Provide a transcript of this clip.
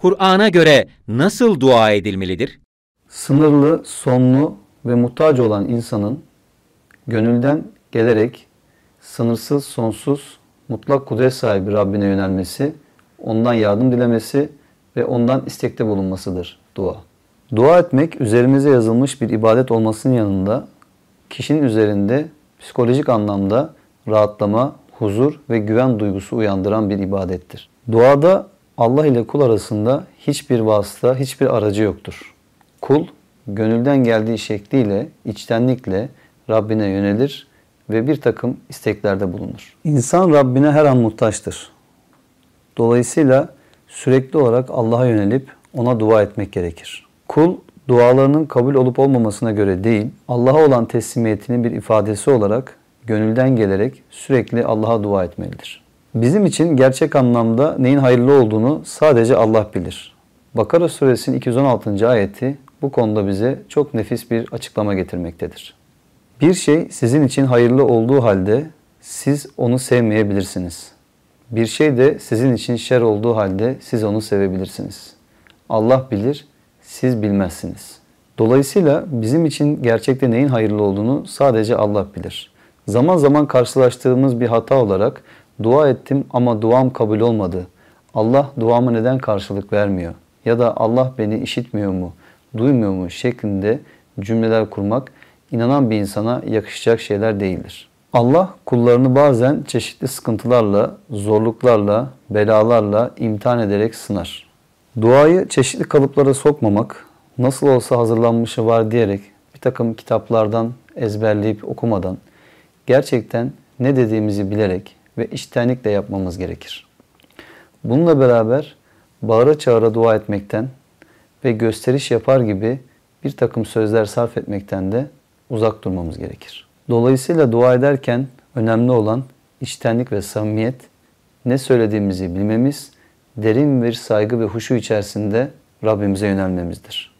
Kur'an'a göre nasıl dua edilmelidir? Sınırlı, sonlu ve muhtaç olan insanın gönülden gelerek sınırsız, sonsuz, mutlak kudret sahibi Rabbine yönelmesi, ondan yardım dilemesi ve ondan istekte bulunmasıdır dua. Dua etmek üzerimize yazılmış bir ibadet olmasının yanında kişinin üzerinde psikolojik anlamda rahatlama, huzur ve güven duygusu uyandıran bir ibadettir. Duada Allah ile kul arasında hiçbir vasıta, hiçbir aracı yoktur. Kul gönülden geldiği şekliyle, içtenlikle Rabbine yönelir ve bir takım isteklerde bulunur. İnsan Rabbine her an muhtaçtır. Dolayısıyla sürekli olarak Allah'a yönelip ona dua etmek gerekir. Kul dualarının kabul olup olmamasına göre değil, Allah'a olan teslimiyetinin bir ifadesi olarak gönülden gelerek sürekli Allah'a dua etmelidir. Bizim için gerçek anlamda neyin hayırlı olduğunu sadece Allah bilir. Bakara suresinin 216. ayeti bu konuda bize çok nefis bir açıklama getirmektedir. Bir şey sizin için hayırlı olduğu halde siz onu sevmeyebilirsiniz. Bir şey de sizin için şer olduğu halde siz onu sevebilirsiniz. Allah bilir, siz bilmezsiniz. Dolayısıyla bizim için gerçekte neyin hayırlı olduğunu sadece Allah bilir. Zaman zaman karşılaştığımız bir hata olarak dua ettim ama duam kabul olmadı. Allah duama neden karşılık vermiyor? Ya da Allah beni işitmiyor mu, duymuyor mu şeklinde cümleler kurmak inanan bir insana yakışacak şeyler değildir. Allah kullarını bazen çeşitli sıkıntılarla, zorluklarla, belalarla imtihan ederek sınar. Duayı çeşitli kalıplara sokmamak, nasıl olsa hazırlanmışı var diyerek bir takım kitaplardan ezberleyip okumadan gerçekten ne dediğimizi bilerek ve içtenlikle yapmamız gerekir. Bununla beraber bağıra çağıra dua etmekten ve gösteriş yapar gibi bir takım sözler sarf etmekten de uzak durmamız gerekir. Dolayısıyla dua ederken önemli olan içtenlik ve samimiyet, ne söylediğimizi bilmemiz, derin bir saygı ve huşu içerisinde Rabbimize yönelmemizdir.